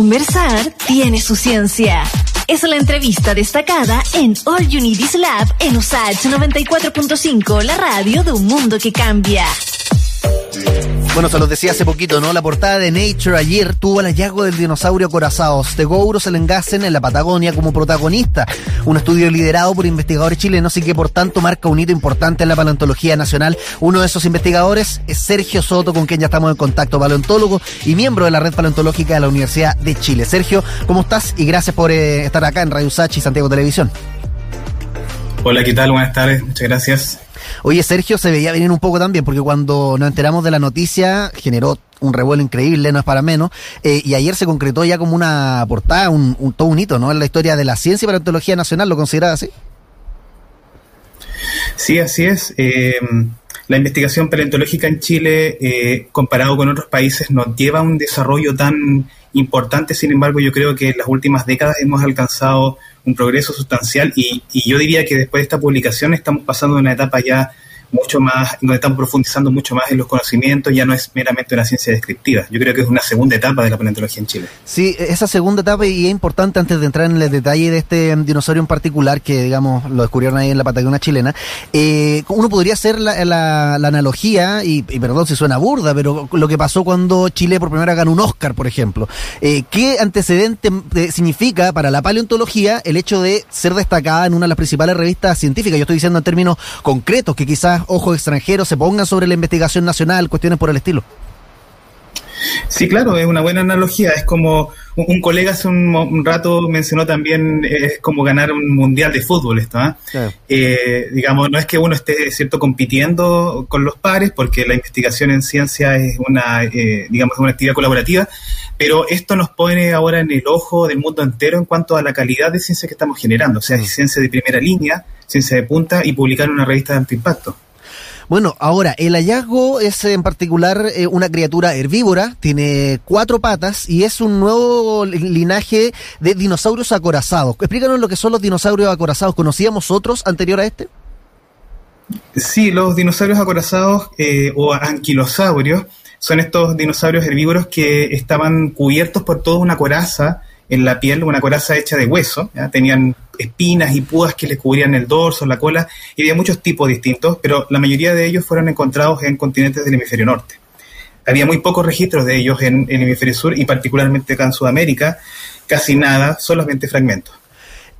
Conversar tiene su ciencia. Es la entrevista destacada en All Is Lab en USAGE 94.5, la radio de un mundo que cambia. Bueno, se los decía hace poquito, ¿no? La portada de Nature ayer tuvo el hallazgo del dinosaurio acorazado Stegourus elengasen en la Patagonia como protagonista. Un estudio liderado por investigadores chilenos y que por tanto marca un hito importante en la paleontología nacional. Uno de esos investigadores es Sergio Soto, con quien ya estamos en contacto, paleontólogo y miembro de la red paleontológica de la Universidad de Chile. Sergio, ¿cómo estás? Y gracias por eh, estar acá en Radio Sachi y Santiago Televisión. Hola, ¿qué tal? Buenas tardes, muchas gracias. Oye, Sergio, se veía venir un poco también, porque cuando nos enteramos de la noticia generó un revuelo increíble, no es para menos, eh, y ayer se concretó ya como una portada, un, todo un hito, ¿no? En la historia de la ciencia y paleontología nacional, ¿lo consideras así? Sí, así es. Eh, la investigación paleontológica en Chile, eh, comparado con otros países, nos lleva a un desarrollo tan importante, sin embargo, yo creo que en las últimas décadas hemos alcanzado un progreso sustancial y, y yo diría que después de esta publicación estamos pasando una etapa ya mucho más, donde estamos profundizando mucho más en los conocimientos, ya no es meramente una ciencia descriptiva. Yo creo que es una segunda etapa de la paleontología en Chile. Sí, esa segunda etapa, y es importante antes de entrar en el detalle de este dinosaurio en particular, que digamos lo descubrieron ahí en la Patagonia chilena, eh, uno podría hacer la, analogía, y, perdón si suena burda, pero lo que pasó cuando Chile por primera vez ganó un Oscar, por ejemplo. Eh, ¿Qué antecedente eh, significa para la paleontología el hecho de ser destacada en una de las principales revistas científicas? Yo estoy diciendo en términos concretos, que quizás ojos extranjeros se pongan sobre la investigación nacional, cuestiones por el estilo. Sí, claro, es una buena analogía. Es como un, colega hace un, rato mencionó también, es como ganar un mundial de fútbol esto. ¿ah? Eh, digamos, no es que uno esté cierto compitiendo con los pares, porque la investigación en ciencia es una, eh, digamos, una actividad colaborativa, pero esto nos pone ahora en el ojo del mundo entero en cuanto a la calidad de ciencia que estamos generando. O sea, es ciencia de primera línea, ciencia de punta y publicar una revista de alto impacto. Bueno, ahora, el hallazgo es en particular eh, una criatura herbívora, tiene cuatro patas y es un nuevo linaje de dinosaurios acorazados. Explícanos lo que son los dinosaurios acorazados. ¿Conocíamos otros anterior a este? Sí, los dinosaurios acorazados eh, o anquilosaurios son estos dinosaurios herbívoros que estaban cubiertos por toda una coraza en la piel, una coraza hecha de hueso, tenían espinas y púas que les cubrían el dorso, la cola, y había muchos tipos distintos, pero la mayoría de ellos fueron encontrados en continentes del hemisferio norte. Había muy pocos registros de ellos en, el hemisferio sur y particularmente acá en Sudamérica, casi nada, solamente fragmentos.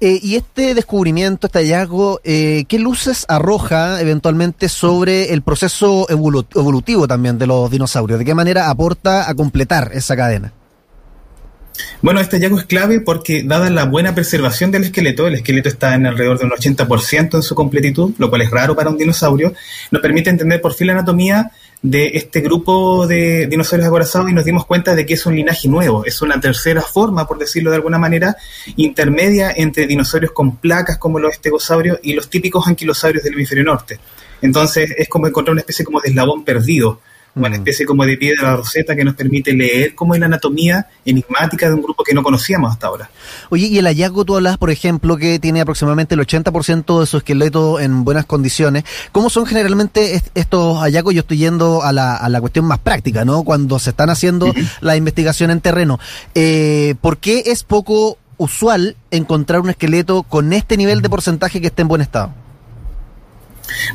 Eh, y este descubrimiento, este hallazgo, eh, ¿qué luces arroja eventualmente sobre el proceso evolutivo también de los dinosaurios? ¿De qué manera aporta a completar esa cadena? Bueno, este hallazgo es clave porque, dada la buena preservación del esqueleto, el esqueleto está en alrededor de un 80% en su completitud, lo cual es raro para un dinosaurio, nos permite entender por fin la anatomía de este grupo de dinosaurios acorazados y nos dimos cuenta de que es un linaje nuevo, es una tercera forma, por decirlo de alguna manera, intermedia entre dinosaurios con placas como los estegosaurios y los típicos anquilosaurios del hemisferio norte. Entonces es como encontrar una especie como de eslabón perdido una mm. especie como de pie de la roseta que nos permite leer cómo es la anatomía enigmática de un grupo que no conocíamos hasta ahora. Oye, y el hallazgo tú hablas, por ejemplo, que tiene aproximadamente el 80% de su esqueleto en buenas condiciones. ¿Cómo son generalmente estos hallazgos? Yo estoy yendo a la, a la cuestión más práctica, ¿no? Cuando se están haciendo la investigación en terreno. Eh, ¿Por qué es poco usual encontrar un esqueleto con este nivel de porcentaje que esté en buen estado?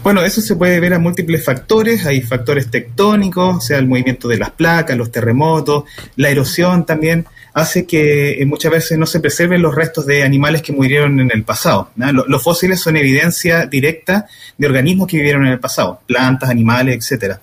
Bueno, eso se puede ver a múltiples factores. Hay factores tectónicos, o sea, el movimiento de las placas, los terremotos, la erosión también hace que eh, muchas veces no se preserven los restos de animales que murieron en el pasado. Los, fósiles son evidencia directa de organismos que vivieron en el pasado, plantas, animales, etcétera.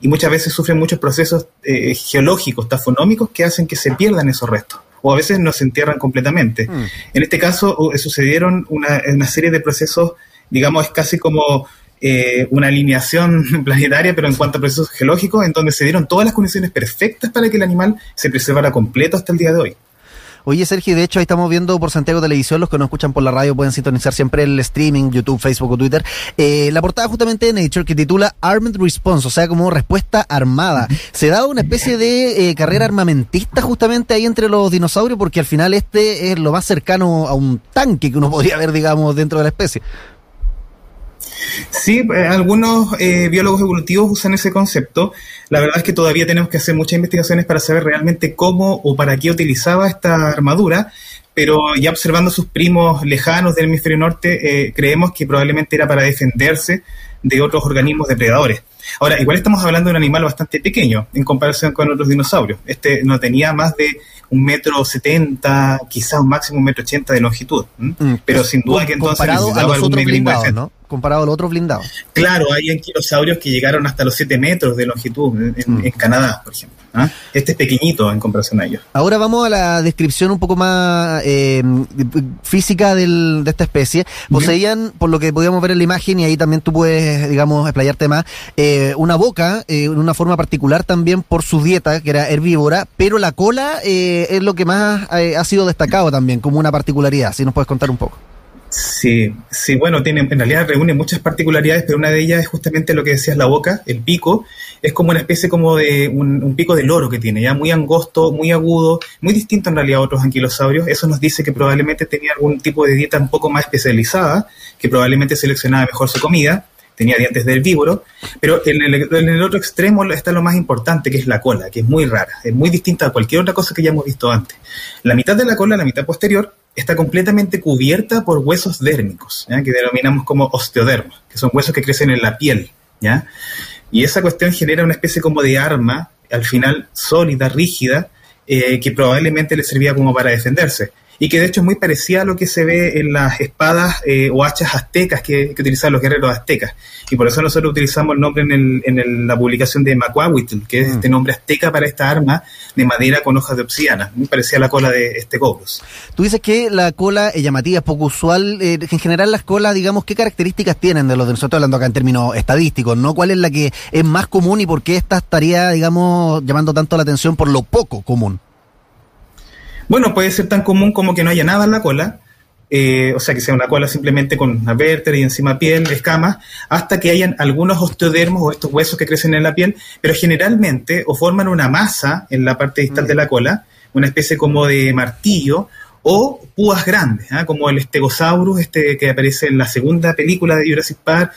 Y muchas veces sufren muchos procesos eh, geológicos, tafonómicos, que hacen que se pierdan esos restos o a veces no se entierran completamente. Mm. En este caso sucedieron una, una, serie de procesos digamos, es casi como eh, una alineación planetaria, pero en cuanto a procesos geológicos, en donde se dieron todas las condiciones perfectas para que el animal se preservara completo hasta el día de hoy. Oye, Sergio, de hecho ahí estamos viendo por Santiago Televisión, los que no escuchan por la radio pueden sintonizar siempre el streaming, YouTube, Facebook o Twitter. Eh, la portada justamente de Nature que titula Armed Response, o sea, como respuesta armada. Se da una especie de eh, carrera armamentista justamente ahí entre los dinosaurios, porque al final este es lo más cercano a un tanque que uno podría ver, digamos, dentro de la especie. Sí, eh, algunos eh, biólogos evolutivos usan ese concepto. La verdad es que todavía tenemos que hacer muchas investigaciones para saber realmente cómo o para qué utilizaba esta armadura, pero ya observando sus primos lejanos del hemisferio norte, eh, creemos que probablemente era para defenderse de otros organismos depredadores. Ahora, igual estamos hablando de un animal bastante pequeño en comparación con otros dinosaurios. Este no tenía más de un metro setenta, quizás un máximo un metro ochenta de longitud. Mm, pero sin duda que entonces comparado a los otros blindados, ¿no? Comparado a los otros blindados. Claro, hay anquilosaurios que llegaron hasta los 7 metros de longitud en, mm. Canadá, por ejemplo. ¿Ah? Este es pequeñito en comparación a ellos. Ahora vamos a la descripción un poco más eh, física del, de esta especie. Poseían, por lo que podíamos ver en la imagen, y ahí también tú puedes, digamos, explayarte más, eh, una boca, eh, en una forma particular también por su dieta, que era herbívora, pero la cola es lo que más ha sido destacado también, como una particularidad. Si nos puedes contar un poco. Sí, sí, bueno, tiene, en realidad reúne muchas particularidades, pero una de ellas es justamente lo que decías, la boca, el pico, es como una especie como de un, pico de loro que tiene, ya muy angosto, muy agudo, muy distinto en realidad a otros anquilosaurios. Eso nos dice que probablemente tenía algún tipo de dieta un poco más especializada, que probablemente seleccionaba mejor su comida, tenía dientes de herbívoro, pero en el, en el otro extremo está lo más importante, que es la cola, que es muy rara, es muy distinta a cualquier otra cosa que hayamos visto antes. La mitad de la cola, la mitad posterior, está completamente cubierta por huesos dérmicos, que denominamos como osteodermos, que son huesos que crecen en la piel. ¿ya? Y esa cuestión genera una especie como de arma, al final sólida, rígida, eh, que probablemente le servía como para defenderse y que de hecho es muy parecida a lo que se ve en las espadas eh, o hachas aztecas que, que, utilizaban los guerreros aztecas. Y por eso nosotros utilizamos el nombre en, el, en la publicación de Macuahuitl, que es este mm. nombre azteca para esta arma de madera con hojas de obsidiana, muy parecida a la cola de este Gobus. Tú dices que la cola es llamativa, es poco usual. Eh, en general las colas, digamos, ¿qué características tienen de los de nosotros hablando acá en términos estadísticos? ¿no? ¿Cuál es la que es más común y por qué esta estaría, digamos, llamando tanto la atención por lo poco común? Bueno, puede ser tan común como que no haya nada en la cola, eh, o sea, que sea una cola simplemente con una vértebra y encima piel, escamas, hasta que hayan algunos osteodermos o estos huesos que crecen en la piel, pero generalmente o forman una masa en la parte distal de la cola, una especie como de martillo, o púas grandes, ¿ah? como el Stegosaurus, este que aparece en la segunda película de Jurassic Park,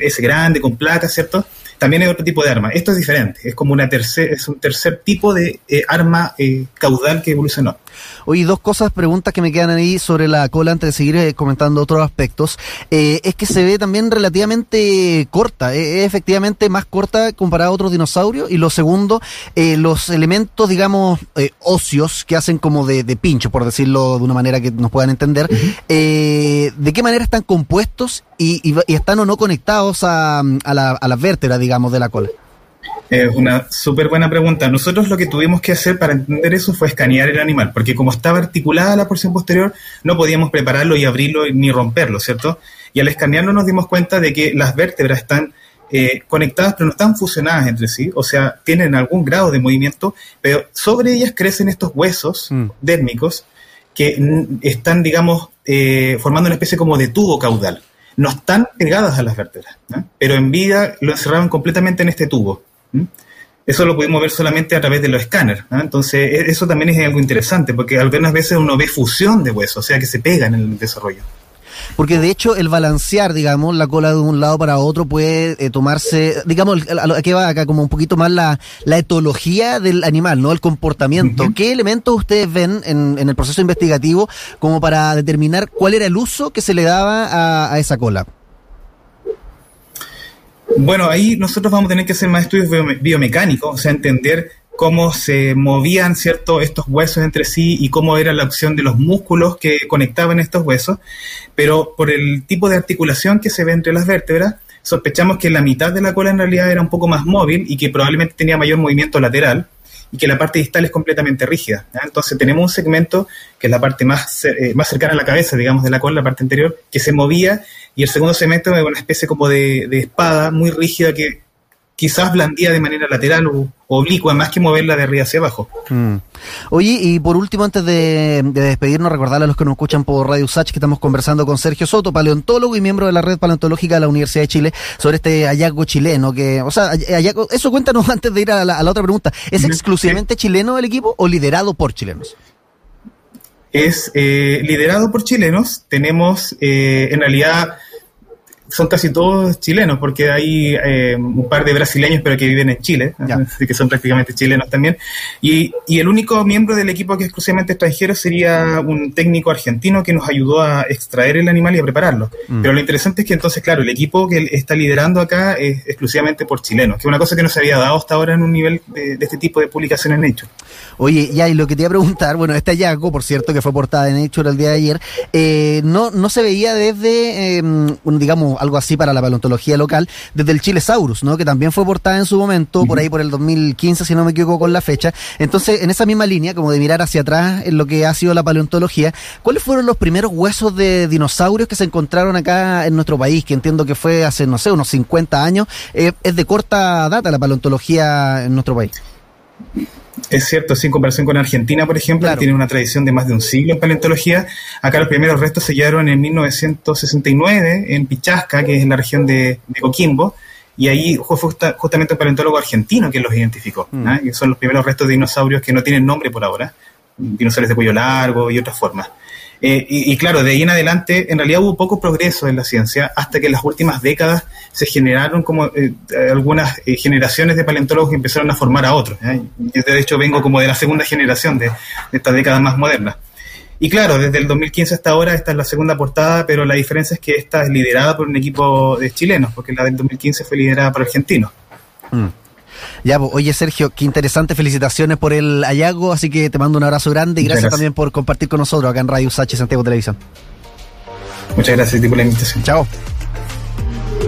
ese grande con placas, ¿cierto? También hay otro tipo de arma. Esto es diferente, es como una tercer, es un tercer tipo de eh, arma eh, caudal que evolucionó. Oye, dos cosas, preguntas que me quedan ahí sobre la cola antes de seguir eh, comentando otros aspectos. es que se ve también relativamente corta, es efectivamente más corta comparada a otros dinosaurios. Y lo segundo, los elementos, digamos, óseos que hacen como de, pincho, por decirlo de una manera que nos puedan entender, ¿de qué manera están compuestos y, están o no conectados a, a, la, a las vértebras, digamos, de la cola? Es una súper buena pregunta. Nosotros lo que tuvimos que hacer para entender eso fue escanear el animal, porque como estaba articulada la porción posterior, no podíamos prepararlo y abrirlo ni romperlo, ¿cierto? Y al escanearlo nos dimos cuenta de que las vértebras están eh, conectadas pero no están fusionadas entre sí, o sea, tienen algún grado de movimiento, pero sobre ellas crecen estos huesos mm. dérmicos que están, digamos, eh, formando una especie como de tubo caudal no están pegadas a las vértebras, pero en vida lo encerraban completamente en este tubo. Eso lo pudimos ver solamente a través de los escáneres. Entonces, e, eso también es algo interesante, porque algunas veces uno ve fusión de huesos, o sea, que se pegan en el desarrollo. Porque de hecho el balancear, digamos, la cola de un lado para otro puede eh, tomarse, digamos, aquí va acá como un poquito más la, etología del animal, ¿no? El comportamiento. ¿Qué elementos ustedes ven en, el proceso investigativo como para determinar cuál era el uso que se le daba a, esa cola? Bueno, ahí nosotros vamos a tener que hacer más estudios biomecánicos, o sea, entender cómo se movían cierto estos huesos entre sí y cómo era la acción de los músculos que conectaban estos huesos, pero por el tipo de articulación que se ve entre las vértebras, sospechamos que la mitad de la cola en realidad era un poco más móvil y que probablemente tenía mayor movimiento lateral y que la parte distal es completamente rígida. Entonces tenemos un segmento que es la parte más, eh, más cercana a la cabeza, digamos, de la cola, la parte anterior, que se movía y el segundo segmento es una especie como de, de espada muy rígida que quizás blandía de manera lateral o oblicua, más que moverla de arriba hacia abajo. Mm. Oye, y por último, antes de, despedirnos, recordarle a los que nos escuchan por Radio Sach que estamos conversando con Sergio Soto, paleontólogo y miembro de la red paleontológica de la Universidad de Chile, sobre este hallazgo chileno, que, o sea, eso cuéntanos antes de ir a la, otra pregunta. ¿Es exclusivamente chileno el equipo o liderado por chilenos? Es eh, liderado por chilenos. Tenemos, eh, en realidad, son casi todos chilenos, porque hay eh, un par de brasileños, pero que viven en Chile, así que son prácticamente chilenos también. Y, y, el único miembro del equipo que es exclusivamente extranjero sería un técnico argentino que nos ayudó a extraer el animal y a prepararlo. Mm. Pero lo interesante es que entonces, claro, el equipo que está liderando acá es exclusivamente por chilenos, que es una cosa que no se había dado hasta ahora en un nivel de, este tipo de publicaciones en Nature. Oye, ya, y lo que te iba a preguntar, bueno, este hallazgo, por cierto, que fue portada en Nature el día de ayer, eh, no, no se veía desde, eh, digamos, algo así para la paleontología local, desde el Chilesaurus, ¿no? Que también fue portada en su momento, por ahí por el 2015, si no me equivoco con la fecha. Entonces, en esa misma línea, como de mirar hacia atrás en lo que ha sido la paleontología, ¿cuáles fueron los primeros huesos de dinosaurios que se encontraron acá en nuestro país? Que entiendo que fue hace, no sé, unos 50 años. Eh, es de corta data la paleontología en nuestro país. Es cierto, sí, en comparación con Argentina, por ejemplo, que tiene una tradición de más de un siglo en paleontología. Acá los primeros restos se hallaron en 1969 en Pichasca, que es en la región de, Coquimbo, y ahí fue justamente un paleontólogo argentino que los identificó. Mm. ¿ah? Y son los primeros restos de dinosaurios que no tienen nombre por ahora, dinosaurios de cuello largo y otras formas. Eh, y, claro, de ahí en adelante, en realidad hubo poco progreso en la ciencia hasta que en las últimas décadas se generaron como eh, algunas eh, generaciones de paleontólogos que empezaron a formar a otros. Yo de hecho vengo como de la segunda generación de, de estas décadas más modernas. Y claro, desde el 2015 hasta ahora esta es la segunda portada, pero la diferencia es que esta es liderada por un equipo de chilenos, porque la del 2015 fue liderada por argentinos. Mm. Ya, pues, oye Sergio, qué interesante, felicitaciones por el hallazgo, así que te mando un abrazo grande y gracias, también por compartir con nosotros acá en Radio Sachi Santiago Televisión. Muchas gracias por la invitación. Chao.